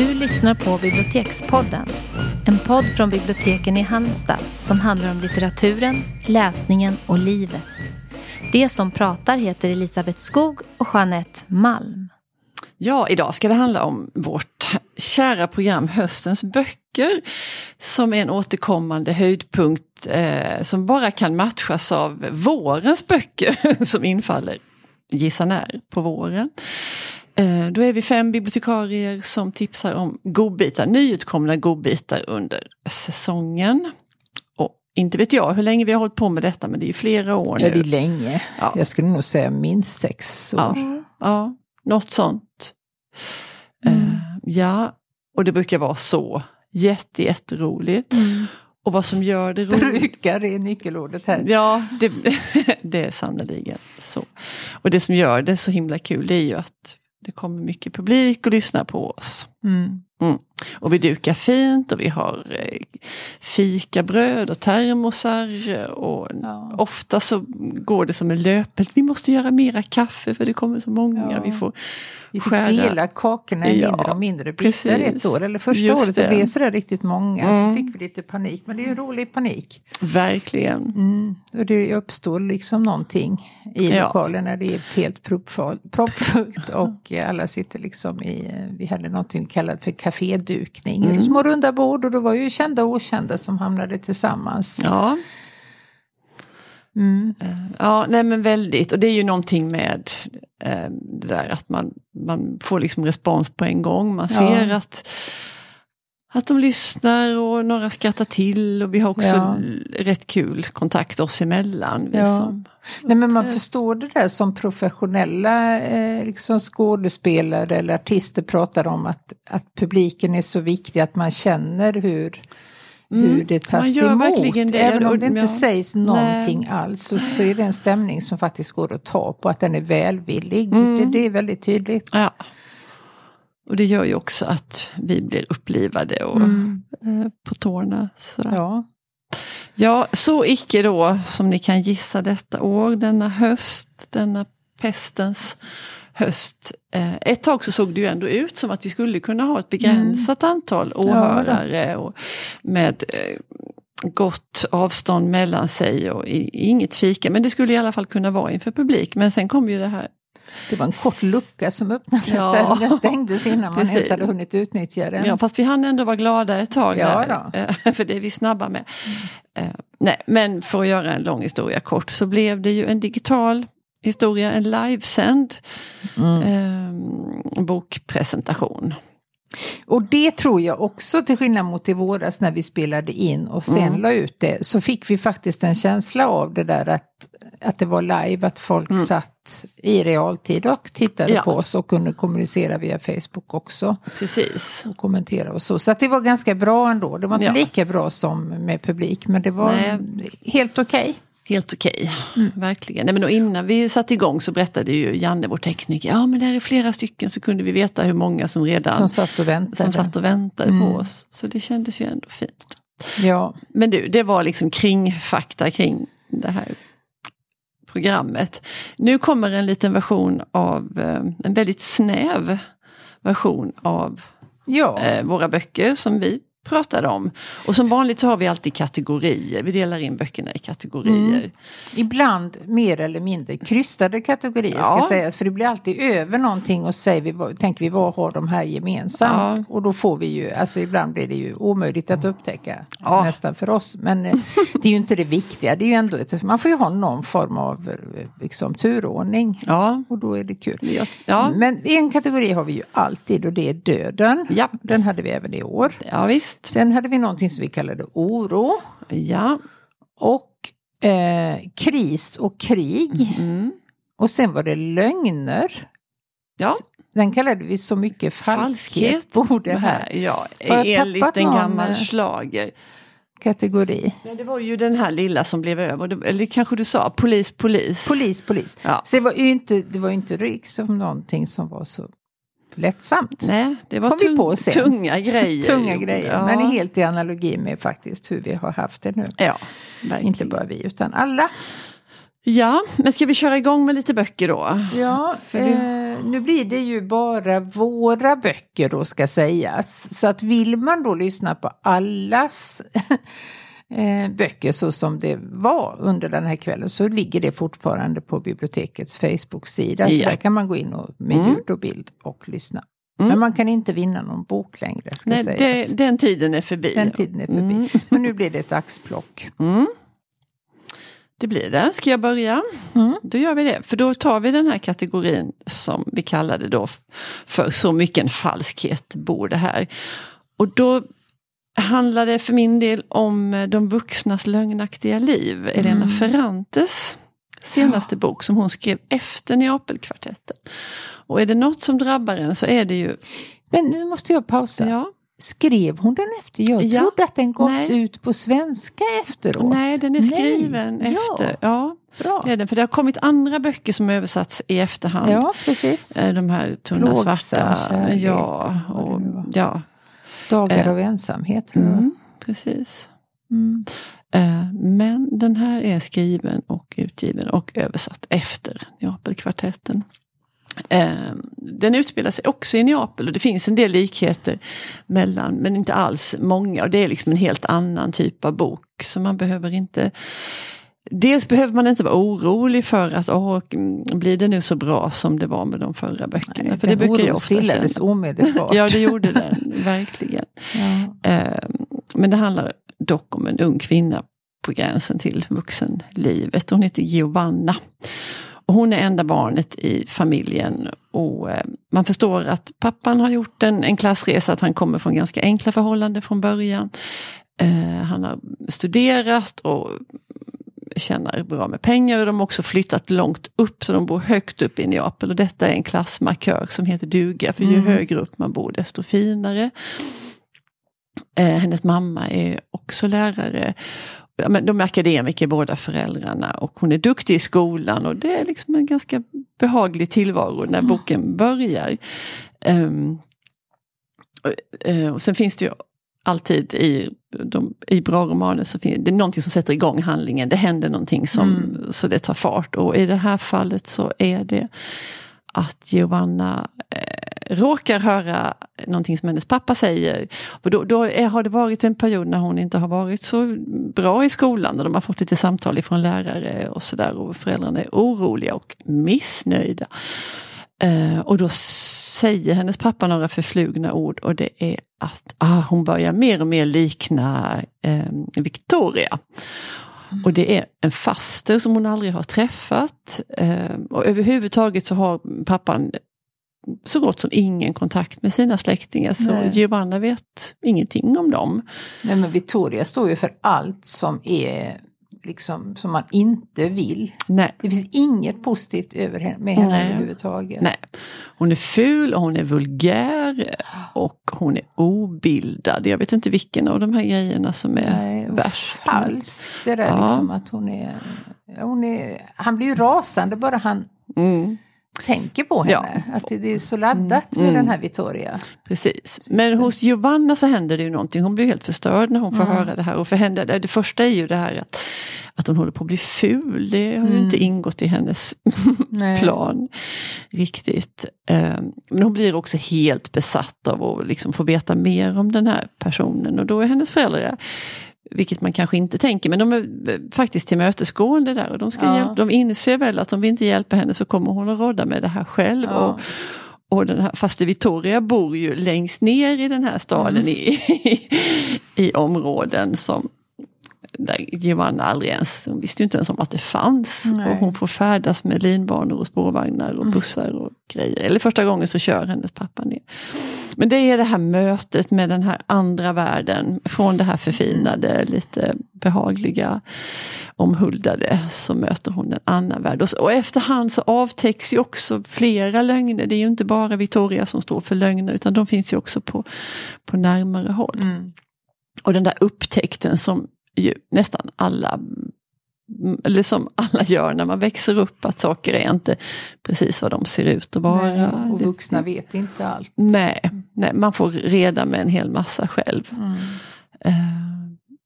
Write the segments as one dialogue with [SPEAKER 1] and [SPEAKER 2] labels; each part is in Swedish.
[SPEAKER 1] Du lyssnar på Bibliotekspodden. En podd från biblioteken i Halmstad som handlar om litteraturen, läsningen och livet. Det som pratar heter Elisabeth Skog och Jeanette Malm.
[SPEAKER 2] Ja, idag ska det handla om vårt kära program Höstens böcker. Som är en återkommande höjdpunkt eh, som bara kan matchas av vårens böcker som infaller, gissa när, på våren. Eh, då är vi fem bibliotekarier som tipsar om godbitar, nyutkomna godbitar under säsongen. Och inte vet jag hur länge vi har hållit på med detta men det är flera år nu.
[SPEAKER 3] Ja, det är länge.
[SPEAKER 2] Ja.
[SPEAKER 3] Jag skulle nog säga minst sex år.
[SPEAKER 2] Ja, ja något sånt.
[SPEAKER 3] Mm.
[SPEAKER 2] Eh, ja, och det brukar vara så jätte, jätteroligt.
[SPEAKER 3] Mm.
[SPEAKER 2] Och vad som gör det roligt.
[SPEAKER 3] Brukar är nyckelordet här.
[SPEAKER 2] Ja, det, det är sannerligen så. Och det som gör det så himla kul det är ju att det kommer mycket publik och lyssnar på oss.
[SPEAKER 3] Mm.
[SPEAKER 2] Mm. Och vi dukar fint och vi har eh, fikabröd och termosar. Och
[SPEAKER 3] Ja.
[SPEAKER 2] ofta så går det som en löpeld. Vi måste göra mera kaffe för det kommer så många.
[SPEAKER 3] Ja.
[SPEAKER 2] Vi får
[SPEAKER 3] Vi fick
[SPEAKER 2] skära.
[SPEAKER 3] dela kakorna i
[SPEAKER 2] Ja,
[SPEAKER 3] mindre och mindre bitar ett år. Eller första
[SPEAKER 2] Just
[SPEAKER 3] året det blev sådär riktigt många.
[SPEAKER 2] Mm.
[SPEAKER 3] Så fick vi lite panik. Men det är ju rolig panik.
[SPEAKER 2] Verkligen.
[SPEAKER 3] Mm. Och det uppstår liksom någonting i
[SPEAKER 2] Ja.
[SPEAKER 3] lokalen när det är helt proppfull- proppfullt. och alla sitter liksom i, vi hade någonting kallat för kafédukning.
[SPEAKER 2] Mm.
[SPEAKER 3] Små runda bord och det var ju kända och okända som hamnade tillsammans.
[SPEAKER 2] Ja,
[SPEAKER 3] Mm.
[SPEAKER 2] ja nej men väldigt. Och det är ju någonting med eh, det där att man, man får liksom respons på en gång. Man
[SPEAKER 3] Ja.
[SPEAKER 2] ser att, att de lyssnar och några skrattar till. Och vi har också
[SPEAKER 3] Ja.
[SPEAKER 2] rätt kul kontakt oss emellan. Vi
[SPEAKER 3] Ja.
[SPEAKER 2] som,
[SPEAKER 3] Nej, men man förstår det där som professionella eh, liksom skådespelare eller artister pratar om att, att publiken är så viktig att man känner hur, hur
[SPEAKER 2] Mm,
[SPEAKER 3] det tas emot.
[SPEAKER 2] det.
[SPEAKER 3] Även om det inte
[SPEAKER 2] ja.
[SPEAKER 3] sägs någonting alls så, så är det en stämning som faktiskt går att ta på, att den är välvillig.
[SPEAKER 2] Mm.
[SPEAKER 3] Det, det är väldigt tydligt.
[SPEAKER 2] ja. Och det gör ju också att vi blir upplivade och
[SPEAKER 3] Mm.
[SPEAKER 2] eh, på tårna. Sådär.
[SPEAKER 3] Ja.
[SPEAKER 2] Ja, så icke då som ni kan gissa detta år, denna höst, denna pestens höst. Eh, ett tag så såg det ju ändå ut som att vi skulle kunna ha ett begränsat antal åhörare och med eh, gott avstånd mellan sig och inget fika. Men det skulle i alla fall kunna vara inför publik. Men sen kom ju det här
[SPEAKER 3] Det var en kort lucka som öppnades
[SPEAKER 2] Ja.
[SPEAKER 3] där den stängdes innan man ens hade hunnit utnyttja den.
[SPEAKER 2] Ja, fast vi hann ändå vara glada ett tag.
[SPEAKER 3] Ja
[SPEAKER 2] där, eh, För det är vi snabba med. Eh, Nej, men för att göra en lång historia kort så blev det ju en digital historia, en livesänd
[SPEAKER 3] Mm.
[SPEAKER 2] eh, bokpresentation.
[SPEAKER 3] Och det tror jag också, till skillnad mot i våras när vi spelade in och sen
[SPEAKER 2] Mm.
[SPEAKER 3] la ut det, så fick vi faktiskt en känsla av det där att, att det var live, att folk
[SPEAKER 2] Mm.
[SPEAKER 3] satt i realtid och tittade
[SPEAKER 2] Ja.
[SPEAKER 3] på oss och kunde kommunicera via Facebook också.
[SPEAKER 2] Precis.
[SPEAKER 3] Och kommentera och så. Så att det var ganska bra ändå. Det var inte
[SPEAKER 2] Ja.
[SPEAKER 3] lika bra som med publik, men det var
[SPEAKER 2] Nej.
[SPEAKER 3] helt okej.
[SPEAKER 2] Helt okej, verkligen. Nej, men innan vi satte igång så berättade ju Janne, vår tekniker, ja men där är flera stycken så kunde vi veta hur många som redan
[SPEAKER 3] Som satt och väntade.
[SPEAKER 2] som satt och väntade
[SPEAKER 3] Mm.
[SPEAKER 2] på oss. Så det kändes ju ändå fint.
[SPEAKER 3] Ja.
[SPEAKER 2] Men du, det var liksom kring fakta kring det här programmet. Nu kommer en liten version av, eh, en väldigt snäv version av
[SPEAKER 3] Ja.
[SPEAKER 2] eh, våra böcker som vi pratade om. Och som vanligt så har vi alltid kategorier, vi delar in böckerna i kategorier.
[SPEAKER 3] Mm. Ibland mer eller mindre krystade kategorier
[SPEAKER 2] Ja.
[SPEAKER 3] ska sägas. För det blir alltid över någonting och säger vi, tänker vi vad har de här gemensamt?
[SPEAKER 2] Ja.
[SPEAKER 3] Och då får vi ju, alltså ibland blir det ju omöjligt att upptäcka
[SPEAKER 2] Ja.
[SPEAKER 3] nästan för oss. Men eh, det är ju inte det viktiga, det är ju ändå man får ju ha någon form av eh, liksom, turordning.
[SPEAKER 2] Ja,
[SPEAKER 3] Och då är det kul.
[SPEAKER 2] ja.
[SPEAKER 3] Men en kategori har vi ju alltid och det är döden.
[SPEAKER 2] Ja.
[SPEAKER 3] Den hade vi även i år.
[SPEAKER 2] ja visst.
[SPEAKER 3] Sen hade vi någonting som vi kallade oro.
[SPEAKER 2] Ja.
[SPEAKER 3] Och eh, kris och krig.
[SPEAKER 2] Mm.
[SPEAKER 3] Och sen var det lögner.
[SPEAKER 2] Ja,
[SPEAKER 3] Den kallade vi så mycket falskhet, borde här.
[SPEAKER 2] Ja, enligt en gammal
[SPEAKER 3] eh,
[SPEAKER 2] schlager.
[SPEAKER 3] Kategori.
[SPEAKER 2] Nej, det var ju den här lilla som blev över, Det- eller kanske du sa, polis, polis.
[SPEAKER 3] Polis, polis.
[SPEAKER 2] Ja.
[SPEAKER 3] Så det var ju inte, det var inte liksom någonting som var så lättsamt.
[SPEAKER 2] Nej, det var
[SPEAKER 3] Kom vi
[SPEAKER 2] tung,
[SPEAKER 3] på sen.
[SPEAKER 2] tunga grejer.
[SPEAKER 3] Tunga grejer,
[SPEAKER 2] ja.
[SPEAKER 3] men helt i analogi med faktiskt hur vi har haft det nu.
[SPEAKER 2] Ja, verkligen.
[SPEAKER 3] Inte bara vi, utan alla.
[SPEAKER 2] Ja, men ska vi köra igång med lite böcker då?
[SPEAKER 3] Ja, Eh, nu blir det ju bara våra böcker då ska sägas. Så att vill man då lyssna på allas eh, böcker så som det var under den här kvällen så ligger det fortfarande på bibliotekets Facebook-sida. Så
[SPEAKER 2] Ja.
[SPEAKER 3] där kan man gå in och, med
[SPEAKER 2] Mm.
[SPEAKER 3] ljud och bild och lyssna.
[SPEAKER 2] Mm.
[SPEAKER 3] Men man kan inte vinna någon bok längre ska
[SPEAKER 2] Nej,
[SPEAKER 3] sägas.
[SPEAKER 2] det, den tiden är förbi.
[SPEAKER 3] Den tiden är förbi.
[SPEAKER 2] Mm.
[SPEAKER 3] Men nu blir det ett axplock.
[SPEAKER 2] Mm. Det blir det. Ska jag börja?
[SPEAKER 3] Mm.
[SPEAKER 2] Då gör vi det. För då tar vi den här kategorin som vi kallade då för Så mycket en falskhet bor det här. Och då handlar det för min del om eh, de vuxnas lögnaktiga liv. Elena
[SPEAKER 3] Mm.
[SPEAKER 2] Ferrantes senaste bok som hon skrev efter Neapelkvartetten. Och är det något som drabbar en så är det ju...
[SPEAKER 3] Men nu måste jag pausa.
[SPEAKER 2] Ja,
[SPEAKER 3] Skrev hon den efter? Jag
[SPEAKER 2] Ja.
[SPEAKER 3] trodde att den gavs
[SPEAKER 2] Nej.
[SPEAKER 3] ut på svenska efteråt.
[SPEAKER 2] nej, den är skriven
[SPEAKER 3] Nej.
[SPEAKER 2] efter. Ja,
[SPEAKER 3] Bra.
[SPEAKER 2] det är den. För det har kommit andra böcker som översatts i efterhand.
[SPEAKER 3] Ja, precis.
[SPEAKER 2] Eh, De här tunna
[SPEAKER 3] Plågsam
[SPEAKER 2] svarta.
[SPEAKER 3] kärlek
[SPEAKER 2] Ja,
[SPEAKER 3] och
[SPEAKER 2] ja.
[SPEAKER 3] Dagar
[SPEAKER 2] Eh,
[SPEAKER 3] av ensamhet.
[SPEAKER 2] Mm, precis.
[SPEAKER 3] Mm.
[SPEAKER 2] Eh, Men den här är skriven och utgiven och översatt efter Neapelkvartetten. Eh, Den utspelar sig också i Neapel och det finns en del likheter mellan, men inte alls många. Och det är liksom en helt annan typ av bok. Så man behöver inte Dels behöver man inte vara orolig för att åh, blir det nu så bra som det var med de förra böckerna.
[SPEAKER 3] Nej,
[SPEAKER 2] för det brukar jag ofta
[SPEAKER 3] stillades
[SPEAKER 2] känna.
[SPEAKER 3] omedelbart.
[SPEAKER 2] Ja, det gjorde den, verkligen.
[SPEAKER 3] Ja.
[SPEAKER 2] Eh, Men det handlar dock om en ung kvinna på gränsen till vuxenlivet. Hon heter Giovanna. Och hon är enda barnet i familjen och eh, man förstår att pappan har gjort en, en klassresa, att han kommer från ganska enkla förhållanden från början. Eh, han har studerat och tjänar bra med pengar och de har också flyttat långt upp så de bor högt upp i Neapel och detta är en klassmarkör som heter duga för ju
[SPEAKER 3] Mm.
[SPEAKER 2] högre upp man bor desto finare. Eh, hennes mamma är också lärare. Men de är akademiker båda föräldrarna och hon är duktig i skolan och det är liksom en ganska behaglig tillvaro när boken börjar. Ehm, och, eh, och sen finns det ju alltid i, de, i bra romaner så finns det är någonting som sätter igång handlingen. Det händer någonting som,
[SPEAKER 3] Mm.
[SPEAKER 2] så det tar fart och i det här fallet så är det att Giovanna eh, råkar höra någonting som hennes pappa säger. Och då då är, har det varit en period när hon inte har varit så bra i skolan och de har fått lite samtal ifrån lärare och sådär och föräldrarna är oroliga och missnöjda. Eh, och då säger hennes pappa några förflugna ord och det är att ah, hon börjar mer och mer likna eh, Victoria. Och det är en faster som hon aldrig har träffat. Eh, och överhuvudtaget så har pappan så gott som ingen kontakt med sina släktingar. Så
[SPEAKER 3] Nej.
[SPEAKER 2] Giovanna vet ingenting om dem.
[SPEAKER 3] Nej, men Victoria står ju för allt som är liksom som man inte vill.
[SPEAKER 2] Nej.
[SPEAKER 3] Det finns inget positivt över med henne
[SPEAKER 2] Nej.
[SPEAKER 3] överhuvudtaget.
[SPEAKER 2] Nej. Hon är ful och hon är vulgär och hon är obildad. Jag vet inte vilken av de här grejerna som är
[SPEAKER 3] Nej,
[SPEAKER 2] värst.
[SPEAKER 3] falsk. Det där
[SPEAKER 2] Ja.
[SPEAKER 3] liksom att hon är, hon är... Han blir ju rasande bara han
[SPEAKER 2] Mm,
[SPEAKER 3] tänker på
[SPEAKER 2] Ja.
[SPEAKER 3] henne. Att det, det är så laddat med
[SPEAKER 2] Mm.
[SPEAKER 3] den här Victoria.
[SPEAKER 2] precis. Men hos Giovanna så händer det ju någonting. Hon blir helt förstörd när hon får
[SPEAKER 3] Mm.
[SPEAKER 2] höra det här. Och för henne, det, första är ju det här att, att hon håller på att bli ful. Det har ju
[SPEAKER 3] Mm.
[SPEAKER 2] inte ingått i hennes plan riktigt. Eh, Men hon blir också helt besatt av att liksom få veta mer om den här personen. Och då är hennes föräldrar, vilket man kanske inte tänker, men de är eh, faktiskt tillmötesgående där. Och de, ska
[SPEAKER 3] Ja.
[SPEAKER 2] hjälpa, de inser väl att om vi inte hjälper henne så kommer hon att rådda med det här själv.
[SPEAKER 3] Ja.
[SPEAKER 2] Och, och den här, fast Victoria bor ju längst ner i den här staden
[SPEAKER 3] Mm.
[SPEAKER 2] i, i områden som där Giovanna aldrig ens, hon visste ju inte ens om att det fanns.
[SPEAKER 3] Nej.
[SPEAKER 2] Och hon får färdas med linbanor och spårvagnar och
[SPEAKER 3] Mm.
[SPEAKER 2] bussar och grejer. Eller första gången så kör hennes pappa ner. Men det är det här mötet med den här andra världen. Från det här förfinade, lite behagliga, omhuldade. Så möter hon en annan värld. Och efterhand så avtäcks ju också flera lögner. Det är ju inte bara Victoria som står för lögner utan de finns ju också på, på närmare håll.
[SPEAKER 3] Mm.
[SPEAKER 2] Och den där upptäckten som ju nästan alla eller som alla gör när man växer upp, att saker är inte precis vad de ser ut att vara.
[SPEAKER 3] Nej, och
[SPEAKER 2] Det-
[SPEAKER 3] vuxna vet inte allt.
[SPEAKER 2] nej, nej, man får reda med en hel massa själv.
[SPEAKER 3] Mm.
[SPEAKER 2] Eh,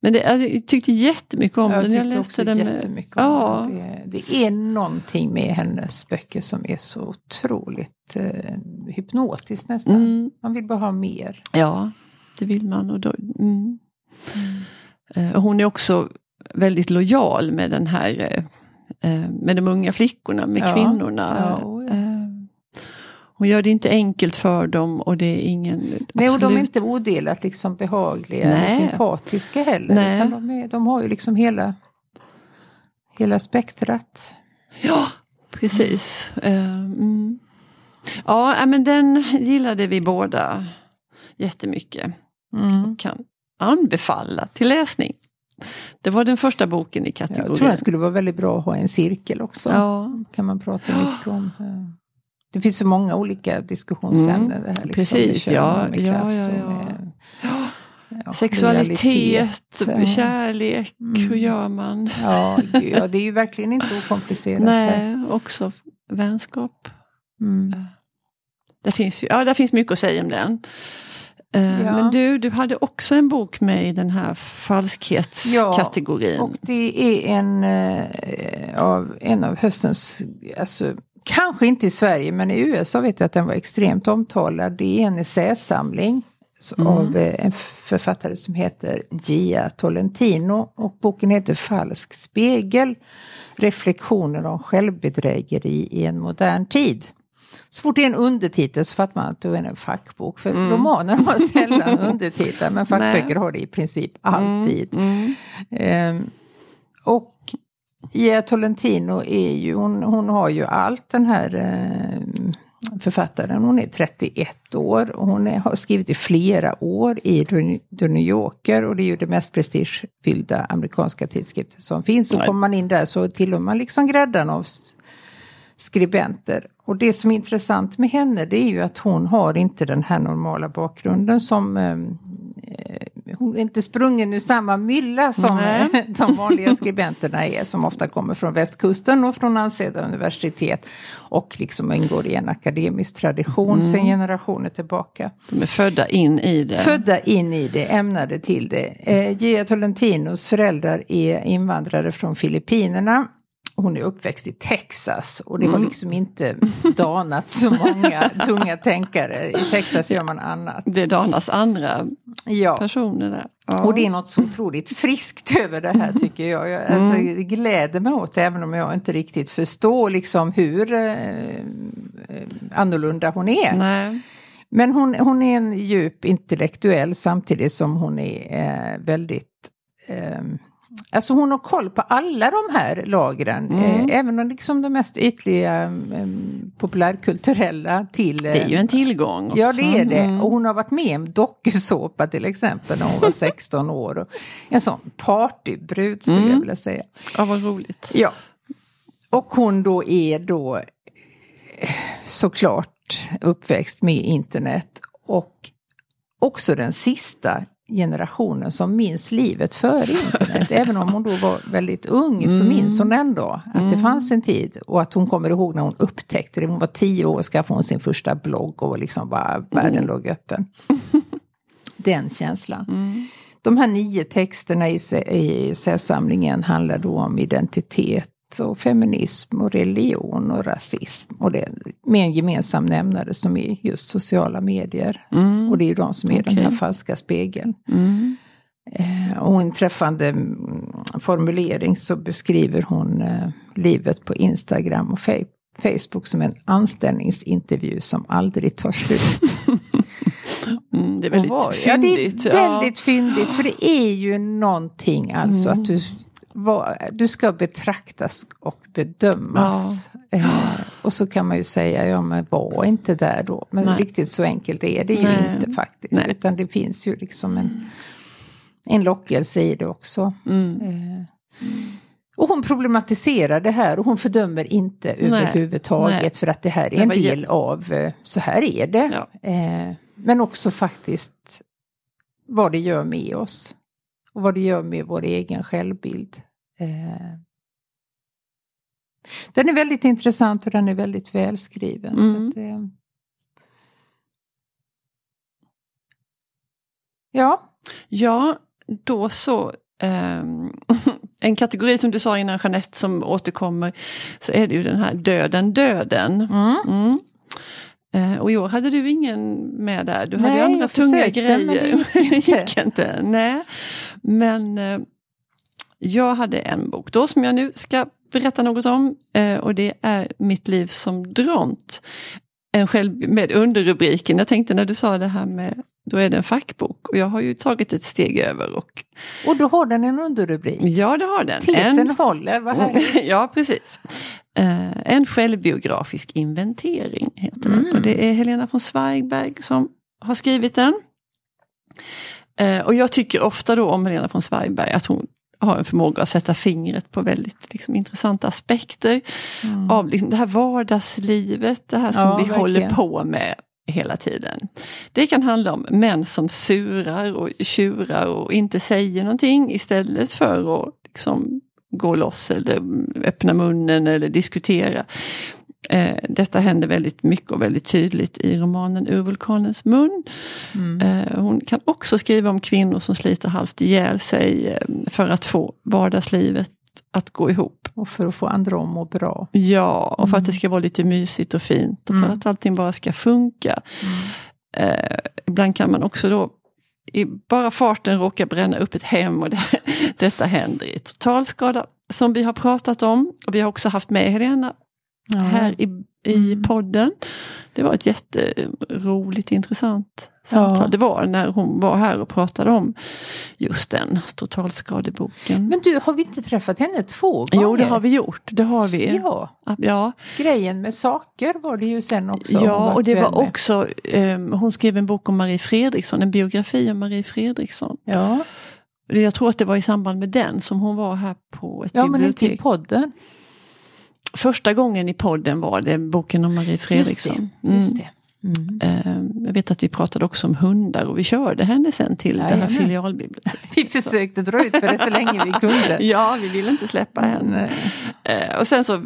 [SPEAKER 2] Men det, jag tyckte jättemycket om
[SPEAKER 3] Jag
[SPEAKER 2] den.
[SPEAKER 3] tyckte
[SPEAKER 2] läste
[SPEAKER 3] också
[SPEAKER 2] den med-
[SPEAKER 3] jättemycket om
[SPEAKER 2] ja,
[SPEAKER 3] den. Det, det är någonting med hennes böcker som är så otroligt eh, hypnotiskt nästan.
[SPEAKER 2] Mm,
[SPEAKER 3] Man vill bara ha mer.
[SPEAKER 2] ja, det vill man. Och då, mm. Och Hon är också väldigt lojal med den här eh, eh, med de unga flickorna, med
[SPEAKER 3] Ja,
[SPEAKER 2] kvinnorna.
[SPEAKER 3] ja, ja.
[SPEAKER 2] Eh, Hon gör det inte enkelt för dem och det är ingen...
[SPEAKER 3] Nej, och de är
[SPEAKER 2] absolut-
[SPEAKER 3] inte odelat liksom behagliga
[SPEAKER 2] Nej.
[SPEAKER 3] eller sympatiska heller.
[SPEAKER 2] Nej.
[SPEAKER 3] Utan de, är, de har ju liksom hela, hela spektrat.
[SPEAKER 2] Ja, precis. Eh, mm. Ja, men den gillade vi båda jättemycket.
[SPEAKER 3] Mm.
[SPEAKER 2] Kan anbefalla till läsning. Det var den första boken i kategorin.
[SPEAKER 3] Jag tror den skulle vara väldigt bra att ha en cirkel också.
[SPEAKER 2] Ja,
[SPEAKER 3] kan man prata mycket om. eh. Det finns så många olika diskussionsämnen.
[SPEAKER 2] Mm,
[SPEAKER 3] det här, liksom,
[SPEAKER 2] precis, ja, ja, ja,
[SPEAKER 3] med, ja,
[SPEAKER 2] Sexualitet,
[SPEAKER 3] lojalitet, ja.
[SPEAKER 2] kärlek,
[SPEAKER 3] Mm.
[SPEAKER 2] hur gör man?
[SPEAKER 3] Ja, ja, det är ju verkligen inte okomplicerat.
[SPEAKER 2] Nej, också vänskap.
[SPEAKER 3] Mm.
[SPEAKER 2] Det finns, ja, det finns mycket att säga om den. Eh,
[SPEAKER 3] Ja.
[SPEAKER 2] Men du, du hade också en bok med i den här falskhetskategorin.
[SPEAKER 3] Och det är en, eh, av, en av höstens, alltså, kanske inte i Sverige men i USA vet jag att den var extremt omtalad. Det är en essäsamling
[SPEAKER 2] Mm.
[SPEAKER 3] av eh, en författare som heter Gia Tolentino och boken heter Falsk spegel. Reflektioner om självbedrägeri i en modern tid. Så fort det är en undertitel så fattar man att det är en fackbok. För
[SPEAKER 2] Mm.
[SPEAKER 3] romaner har sällan undertitlar men fackböcker har det i princip alltid.
[SPEAKER 2] Mm.
[SPEAKER 3] Ehm, och Gia Tolentino är ju, hon, hon har ju allt den här eh, författaren. Hon är 31 år och hon är, har skrivit i flera år i The New Yorker och det är ju det mest prestigefyllda amerikanska tidskriften som finns. Så
[SPEAKER 2] Nej.
[SPEAKER 3] kommer man in där så tillhör man liksom gräddan av skribenter. Och det som är intressant med henne det är ju att hon har inte den här normala bakgrunden som eh, hon är inte sprungen ur samma mylla som
[SPEAKER 2] Nej.
[SPEAKER 3] eh, de vanliga skribenterna är som ofta kommer från västkusten och från ansedda universitet och liksom ingår i en akademisk tradition sedan generationer tillbaka.
[SPEAKER 2] De är födda in i det.
[SPEAKER 3] Födda in i det, ämnade till det. Eh, Gia Tolentinos föräldrar är invandrare från Filippinerna. Hon är uppväxt i Texas och det har liksom inte danat så många tunga tänkare. I Texas gör man annat.
[SPEAKER 2] Det Danas andra
[SPEAKER 3] Ja.
[SPEAKER 2] personer där. Ja.
[SPEAKER 3] Och det är något så otroligt friskt över det här tycker jag. Jag alltså, det gläder mig åt det även om jag inte riktigt förstår liksom hur eh, eh, annorlunda hon är.
[SPEAKER 2] Nej.
[SPEAKER 3] Men hon, hon är en djup intellektuell samtidigt som hon är eh, väldigt eh, Alltså hon har koll på alla de här lagren.
[SPEAKER 2] Mm.
[SPEAKER 3] Eh, även om liksom de mest ytliga eh, populärkulturella till... Eh,
[SPEAKER 2] Det är ju en tillgång också.
[SPEAKER 3] Ja det är det.
[SPEAKER 2] Mm.
[SPEAKER 3] Och hon har varit med i en dokusåpa till exempel när hon var 16 år. Och en sån partybrud skulle
[SPEAKER 2] Mm.
[SPEAKER 3] jag vilja säga.
[SPEAKER 2] Ja, vad roligt.
[SPEAKER 3] Ja. Och hon då är då eh, såklart uppväxt med internet och också den sista generationen som minns livet före internet. Även om hon då var väldigt ung så minns hon ändå att det fanns en tid och att hon kommer ihåg när hon upptäckte det. Hon var tio år och skaffade hon sin första blogg och liksom bara världen låg öppen. Den känslan. De här nio texterna i, i essäsamlingen handlar då om identitet och feminism och religion och rasism. Och det med en gemensam nämnare som är just sociala medier.
[SPEAKER 2] Mm.
[SPEAKER 3] Och det är ju de som är den
[SPEAKER 2] Okej.
[SPEAKER 3] här falska spegeln.
[SPEAKER 2] Mm.
[SPEAKER 3] Eh, och en träffande mm, formulering så beskriver hon eh, livet på Instagram och Fe- Facebook som en anställningsintervju som aldrig tar slut.
[SPEAKER 2] Mm. Det är väldigt
[SPEAKER 3] var-
[SPEAKER 2] fyndigt.
[SPEAKER 3] Ja, det är väldigt fyndigt. För det är ju någonting alltså att du, vad, du ska betraktas och bedömas. Eh, och så kan man ju säga, ja men var inte där då. Men
[SPEAKER 2] Nej.
[SPEAKER 3] riktigt så enkelt är det ju
[SPEAKER 2] Nej.
[SPEAKER 3] inte faktiskt.
[SPEAKER 2] Nej.
[SPEAKER 3] Utan det finns ju liksom en, en lockelse i det också.
[SPEAKER 2] Mm.
[SPEAKER 3] Eh, och hon problematiserar det här och hon fördömer inte överhuvudtaget för att det här är en del av, eh, så här är det.
[SPEAKER 2] Ja.
[SPEAKER 3] Eh, men också faktiskt vad det gör med oss. Och vad det gör med vår egen självbild. Eh, den är väldigt intressant och den är väldigt välskriven. Så
[SPEAKER 2] Mm.
[SPEAKER 3] att, eh, ja,
[SPEAKER 2] Ja, då så ehm, en kategori som du sa innan Jeanette som återkommer, så är det ju den här döden, döden.
[SPEAKER 3] Mm.
[SPEAKER 2] Mm. Eh, och i år hade du ingen med där, du hade
[SPEAKER 3] Nej,
[SPEAKER 2] ju andra tunga
[SPEAKER 3] försökte, men det
[SPEAKER 2] grejer.
[SPEAKER 3] gick inte.
[SPEAKER 2] Nej. Men eh, jag hade en bok då som jag nu ska berätta något om eh, och det är Mitt liv som dront. En själv, med underrubriken, jag tänkte när du sa det här med då är det en fackbok och jag har ju tagit ett steg över och
[SPEAKER 3] Och då har den en underrubrik.
[SPEAKER 2] ja det har den.
[SPEAKER 3] Tesen håller, vad härligt.
[SPEAKER 2] ja precis. Eh, en självbiografisk inventering heter den.
[SPEAKER 3] Mm.
[SPEAKER 2] Och det är Helena von Zweigbergk som har skrivit den. Eh, och jag tycker ofta då om Helena von Zweigbergk att hon har en förmåga att sätta fingret på väldigt liksom, intressanta aspekter
[SPEAKER 3] Mm.
[SPEAKER 2] av liksom, det här vardagslivet, det här som
[SPEAKER 3] Ja,
[SPEAKER 2] vi
[SPEAKER 3] verkligen.
[SPEAKER 2] håller på med hela tiden. Det kan handla om män som surar och tjurar och inte säger någonting istället för att liksom gå loss eller öppna munnen eller diskutera. Eh, detta händer väldigt mycket och väldigt tydligt i romanen Ur vulkanens mun.
[SPEAKER 3] Mm.
[SPEAKER 2] Eh, hon kan också skriva om kvinnor som sliter halvt ihjäl sig eh, för att få vardagslivet att gå ihop.
[SPEAKER 3] Och för att få andra att må bra.
[SPEAKER 2] Ja, och för att
[SPEAKER 3] Mm.
[SPEAKER 2] det ska vara lite mysigt och fint och för
[SPEAKER 3] Mm.
[SPEAKER 2] att allting bara ska funka. Eh, ibland kan man också då i bara farten råka bränna upp ett hem och det, detta händer i totalskada som vi har pratat om. Och vi har också haft med Helena
[SPEAKER 3] Ja.
[SPEAKER 2] här i, i
[SPEAKER 3] Mm.
[SPEAKER 2] podden. Det var ett jätteroligt, intressant samtal.
[SPEAKER 3] Ja.
[SPEAKER 2] Det var när hon var här och pratade om just den totalskadeboken.
[SPEAKER 3] Men du, har vi inte träffat henne två gånger?
[SPEAKER 2] jo, det har vi gjort. Det har vi.
[SPEAKER 3] Ja,
[SPEAKER 2] ja.
[SPEAKER 3] grejen med saker var det ju sen också.
[SPEAKER 2] Ja, och det var
[SPEAKER 3] med.
[SPEAKER 2] också, ehm, hon skrev en bok om Marie Fredriksson, en biografi om Marie Fredriksson.
[SPEAKER 3] Ja,
[SPEAKER 2] Jag tror att det var i samband med den som hon var här på ett
[SPEAKER 3] ja men inte i
[SPEAKER 2] bibliotek.
[SPEAKER 3] podden.
[SPEAKER 2] Första gången i podden var det boken om Marie Fredriksson.
[SPEAKER 3] Just det. Just det. Mm.
[SPEAKER 2] Ehm, Jag vet att vi pratade också om hundar och vi körde henne sen till det här
[SPEAKER 3] Jajamän.
[SPEAKER 2] filialbiblioteket.
[SPEAKER 3] Vi försökte dra ut för det så länge vi kunde.
[SPEAKER 2] Ja, vi ville inte släppa henne.
[SPEAKER 3] Nej.
[SPEAKER 2] Eh, och sen så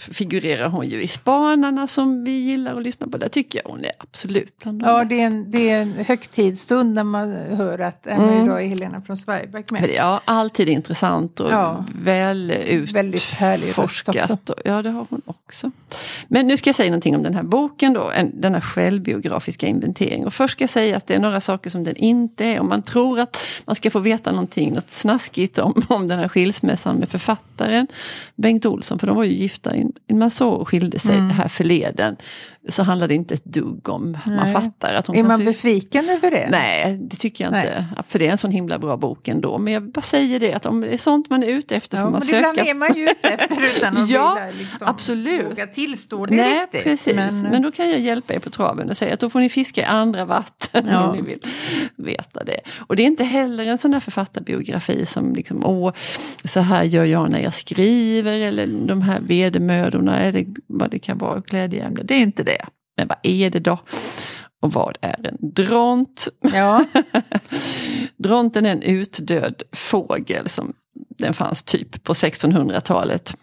[SPEAKER 2] figurerar hon ju i Spanarna som vi gillar att lyssna på. Där tycker jag hon är absolut bland de
[SPEAKER 3] Ja, det är, en, det är en högtidsstund när man hör att äh,
[SPEAKER 2] Mm.
[SPEAKER 3] idag är Helena från Sverigeback med.
[SPEAKER 2] Ja, alltid intressant och
[SPEAKER 3] Ja.
[SPEAKER 2] väl
[SPEAKER 3] Väldigt härlig röst också.
[SPEAKER 2] utforskat. Ja, det har hon också. Men nu ska jag säga någonting om den här boken då, en, denna självbiografiska inventering. Och först ska jag säga att det är några saker som den inte är. Om man tror att man ska få veta någonting, något snaskigt om, om den här skilsmässan med författaren Bengt Olsson, för de var ju gifta in, man så och skilde sig
[SPEAKER 3] Mm.
[SPEAKER 2] här förleden. Så handlar det inte ett dugg om, man
[SPEAKER 3] Nej.
[SPEAKER 2] fattar att hon
[SPEAKER 3] Är man
[SPEAKER 2] sy-
[SPEAKER 3] besviken över det?
[SPEAKER 2] Nej, det tycker jag
[SPEAKER 3] Nej.
[SPEAKER 2] inte. För det är en sån himla bra bok ändå. Men jag bara säger det att om det är sånt man är ute efter
[SPEAKER 3] Ja,
[SPEAKER 2] får man
[SPEAKER 3] men ibland
[SPEAKER 2] söka.
[SPEAKER 3] är man ju ute efter utan att
[SPEAKER 2] Ja,
[SPEAKER 3] vilja liksom
[SPEAKER 2] absolut.
[SPEAKER 3] våga tillstå det
[SPEAKER 2] Nej,
[SPEAKER 3] riktigt.
[SPEAKER 2] precis. Men,
[SPEAKER 3] Men,
[SPEAKER 2] då kan jag hjälpa er på traven och säga att då får ni fiska i andra vatten
[SPEAKER 3] Ja.
[SPEAKER 2] om ni vill veta det. Och det är inte heller en sån här författarbiografi som liksom, åh, så här gör jag när jag skriver eller de här vedermödorna eller vad det kan vara, glädjeämnen. Det är inte det. Men vad är det då? Och vad är en dront?
[SPEAKER 3] ja,
[SPEAKER 2] Dronten är en utdöd fågel som den fanns typ på 1600-talet.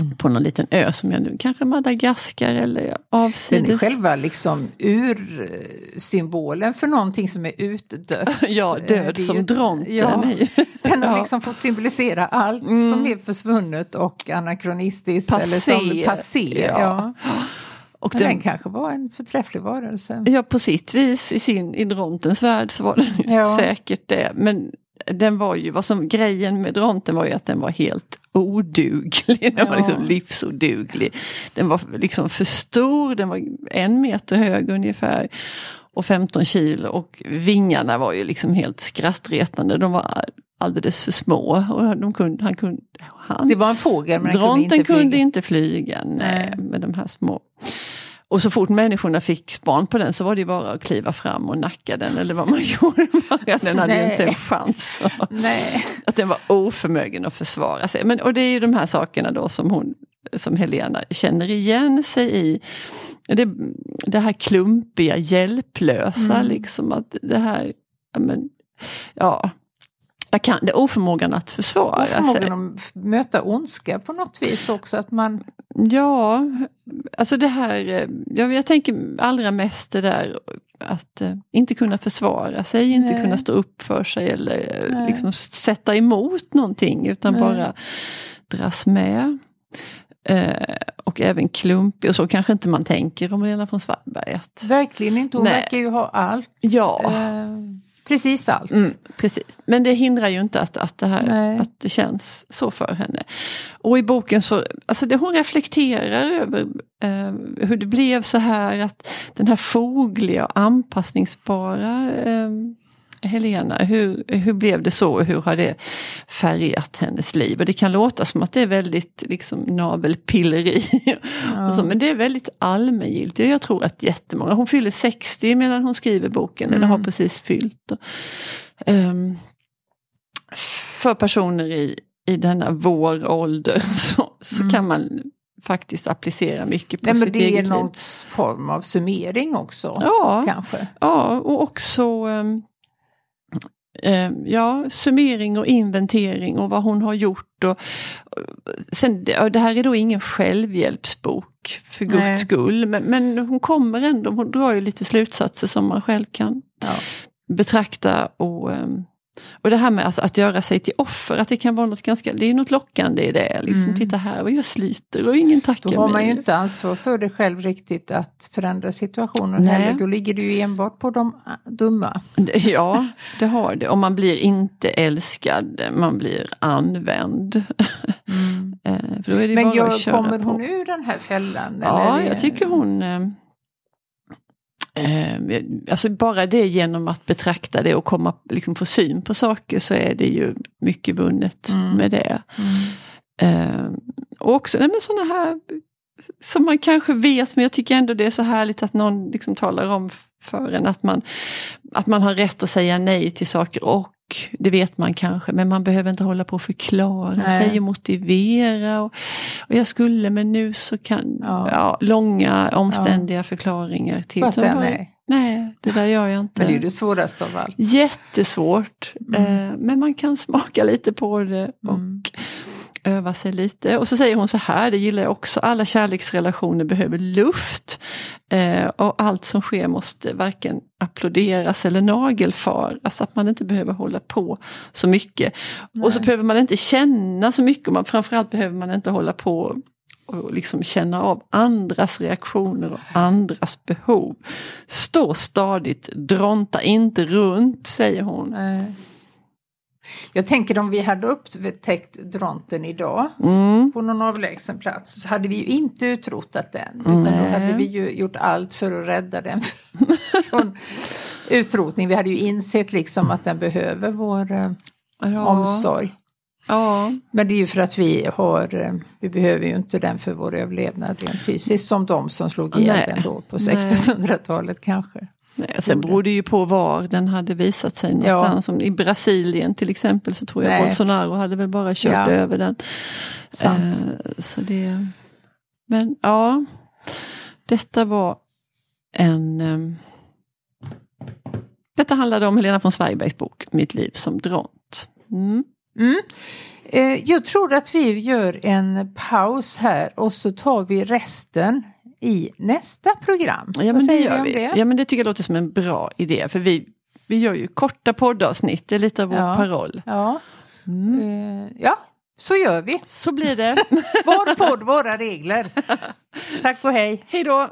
[SPEAKER 3] Mm.
[SPEAKER 2] På någon liten ö som jag nu, kanske Madagaskar eller
[SPEAKER 3] den är
[SPEAKER 2] avsides.
[SPEAKER 3] själva liksom ursymbolen för någonting som är utdött.
[SPEAKER 2] Ja,
[SPEAKER 3] Eh,
[SPEAKER 2] död
[SPEAKER 3] är
[SPEAKER 2] som
[SPEAKER 3] ju-
[SPEAKER 2] dronten.
[SPEAKER 3] Ja, den har liksom fått symbolisera allt
[SPEAKER 2] Mm.
[SPEAKER 3] som är försvunnet och anakronistiskt.
[SPEAKER 2] Passé.
[SPEAKER 3] Eller som passé.
[SPEAKER 2] Ja.
[SPEAKER 3] Ja.
[SPEAKER 2] Och
[SPEAKER 3] den
[SPEAKER 2] den,
[SPEAKER 3] kanske var en förträfflig varelse.
[SPEAKER 2] ja, på sitt vis i sin i drontens värld så var den
[SPEAKER 3] Ja.
[SPEAKER 2] säkert det. Men den var ju, vad som grejen med dronten var ju att den var helt oduglig. Den var
[SPEAKER 3] Ja.
[SPEAKER 2] liksom livsoduglig. Den var liksom för stor, den var en meter hög ungefär. Och 15 kilo och vingarna var ju liksom helt skrattretande. De var alldeles för små. Och de kunde, han kunde, han,
[SPEAKER 3] Det var en fågel men den
[SPEAKER 2] Dronten
[SPEAKER 3] kunde inte
[SPEAKER 2] kunde
[SPEAKER 3] flyga.
[SPEAKER 2] inte flyga, Nej. med de här små. Och så fort människorna fick span på den så var det bara att kliva fram och nacka den eller vad man gjorde. Den hade ju
[SPEAKER 3] Nej.
[SPEAKER 2] inte en chans.
[SPEAKER 3] Nej.
[SPEAKER 2] Att den var oförmögen att försvara sig. Men, och det är ju de här sakerna då som hon, som Helena känner igen sig i. Det, det här klumpiga, hjälplösa
[SPEAKER 3] Mm.
[SPEAKER 2] liksom. Att det här, ja, men, ja. Jag kan, det är oförmågan att försvara sig.
[SPEAKER 3] förmågan att möta ondska på något vis också. Att man,
[SPEAKER 2] Ja, alltså det här, eh, jag, jag tänker allra mest det där att eh, inte kunna försvara sig, inte
[SPEAKER 3] Nej.
[SPEAKER 2] kunna stå upp för sig eller eh,
[SPEAKER 3] Nej.
[SPEAKER 2] liksom sätta emot någonting utan
[SPEAKER 3] Nej.
[SPEAKER 2] bara dras med. Eh, och även klumpig och så kanske inte man tänker om Lena von Svarberg. Att,
[SPEAKER 3] Verkligen inte. Hon
[SPEAKER 2] Nej.
[SPEAKER 3] verkar ju ha allt.
[SPEAKER 2] Ja.
[SPEAKER 3] Eh, precis allt.
[SPEAKER 2] Mm, precis. Men det hindrar ju inte att, att, det här,
[SPEAKER 3] Nej.
[SPEAKER 2] att det känns så för henne. Och i boken så, alltså det hon reflekterar över eh, hur det blev så här att den här fogliga och anpassningsbara eh, Helena, hur, hur blev det så och hur har det färgat hennes liv? Och det kan låta som att det är väldigt liksom, nabelpilleri. och så, men det är väldigt allmängiltigt. Jag tror att jättemånga, hon fyller 60 medan hon skriver boken, eller har precis fyllt. Och, ehm, för personer i, i denna vår ålder så, så kan man faktiskt applicera mycket på
[SPEAKER 3] Nej,
[SPEAKER 2] sitt
[SPEAKER 3] det är
[SPEAKER 2] eget liv.
[SPEAKER 3] någon form av summering också.
[SPEAKER 2] Ja,
[SPEAKER 3] Kanske.
[SPEAKER 2] Ja, och också ehm, ehm, ja, summering och inventering och vad hon har gjort. Och, och sen, det här är då ingen självhjälpsbok för guds
[SPEAKER 3] Nej.
[SPEAKER 2] skull, men, men hon kommer ändå, hon drar ju lite slutsatser som man själv kan
[SPEAKER 3] Ja.
[SPEAKER 2] betrakta. Och, ehm, och det här med alltså, att göra sig till offer, att det kan vara något ganska, det är något lockande i det. Liksom,
[SPEAKER 3] Mm.
[SPEAKER 2] Titta här vad jag sliter och ingen tackar
[SPEAKER 3] Då har man
[SPEAKER 2] mig.
[SPEAKER 3] ju inte ansvar för det själv riktigt att förändra situationen
[SPEAKER 2] Nej.
[SPEAKER 3] heller. Då ligger det ju enbart på de ah, dumma.
[SPEAKER 2] Ja, det har det. Och man blir inte älskad, man blir använd. Eh, är det
[SPEAKER 3] Men jag, kommer
[SPEAKER 2] på.
[SPEAKER 3] hon ur den här fällan?
[SPEAKER 2] Ja, jag tycker hon... Eh, alltså bara det genom att betrakta det och komma, liksom få syn på saker så är det ju mycket vunnet
[SPEAKER 3] Mm.
[SPEAKER 2] med det.
[SPEAKER 3] Mm.
[SPEAKER 2] Eh, och också nej, men sådana här som man kanske vet, men jag tycker ändå det är så härligt att någon liksom talar om för en att man, att man har rätt att säga nej till saker och det vet man kanske, men man behöver inte hålla på och förklara
[SPEAKER 3] Nej.
[SPEAKER 2] sig och motivera. Och, och jag skulle, men nu så kan, ja.
[SPEAKER 3] Ja.
[SPEAKER 2] långa omständiga förklaringar till.
[SPEAKER 3] Bara säga nej.
[SPEAKER 2] Nej, det där gör jag inte.
[SPEAKER 3] Men det är ju det svåraste av allt.
[SPEAKER 2] Jättesvårt,
[SPEAKER 3] Mm.
[SPEAKER 2] eh, men man kan smaka lite på det och
[SPEAKER 3] Mm.
[SPEAKER 2] Öva sig lite. Och så säger hon så här, det gillar jag också, alla kärleksrelationer behöver luft. Eh, och allt som sker måste varken applåderas eller nagelfaras, att man inte behöver hålla på så mycket. Och så
[SPEAKER 3] Nej.
[SPEAKER 2] behöver man inte känna så mycket, och man, framförallt behöver man inte hålla på och liksom känna av andras reaktioner och andras behov. Stå stadigt, dronta inte runt, säger hon.
[SPEAKER 3] Nej. Jag tänker om vi hade upptäckt dronten idag
[SPEAKER 2] Mm.
[SPEAKER 3] på någon avlägsen plats så hade vi ju inte utrotat den. Utan då
[SPEAKER 2] Nej.
[SPEAKER 3] hade vi ju gjort allt för att rädda den från utrotning. Vi hade ju insett liksom att den behöver vår eh,
[SPEAKER 2] Ja.
[SPEAKER 3] omsorg.
[SPEAKER 2] Ja.
[SPEAKER 3] Men det är ju för att vi har, eh, vi behöver ju inte den för vår överlevnad rent fysiskt som de som slog ihjäl
[SPEAKER 2] Nej.
[SPEAKER 3] den då på
[SPEAKER 2] Nej.
[SPEAKER 3] 1600-talet kanske.
[SPEAKER 2] Sen beror det ju på var den hade visat sig någonstans. Som I Brasilien till exempel så tror jag
[SPEAKER 3] Nej.
[SPEAKER 2] Bolsonaro hade väl bara kört
[SPEAKER 3] Ja.
[SPEAKER 2] över den.
[SPEAKER 3] Sant.
[SPEAKER 2] Eh, så det, men ja, detta var en... ehm, detta handlade om Helena von Zweigbergs bok Mitt liv som dront. Mm.
[SPEAKER 3] Mm. Eh, Jag tror att vi gör en paus här och så tar vi resten i nästa program.
[SPEAKER 2] Ja,
[SPEAKER 3] Vad
[SPEAKER 2] men det
[SPEAKER 3] säger
[SPEAKER 2] gör
[SPEAKER 3] vi
[SPEAKER 2] vi.
[SPEAKER 3] det?
[SPEAKER 2] Ja men det tycker jag låter som en bra idé för vi, vi gör ju korta poddavsnitt, det är lite av vår
[SPEAKER 3] Ja.
[SPEAKER 2] paroll.
[SPEAKER 3] Ja.
[SPEAKER 2] Mm.
[SPEAKER 3] Eh, ja, så gör vi.
[SPEAKER 2] Så blir det.
[SPEAKER 3] Vår podd, våra regler. Tack och hej.
[SPEAKER 2] Hej då!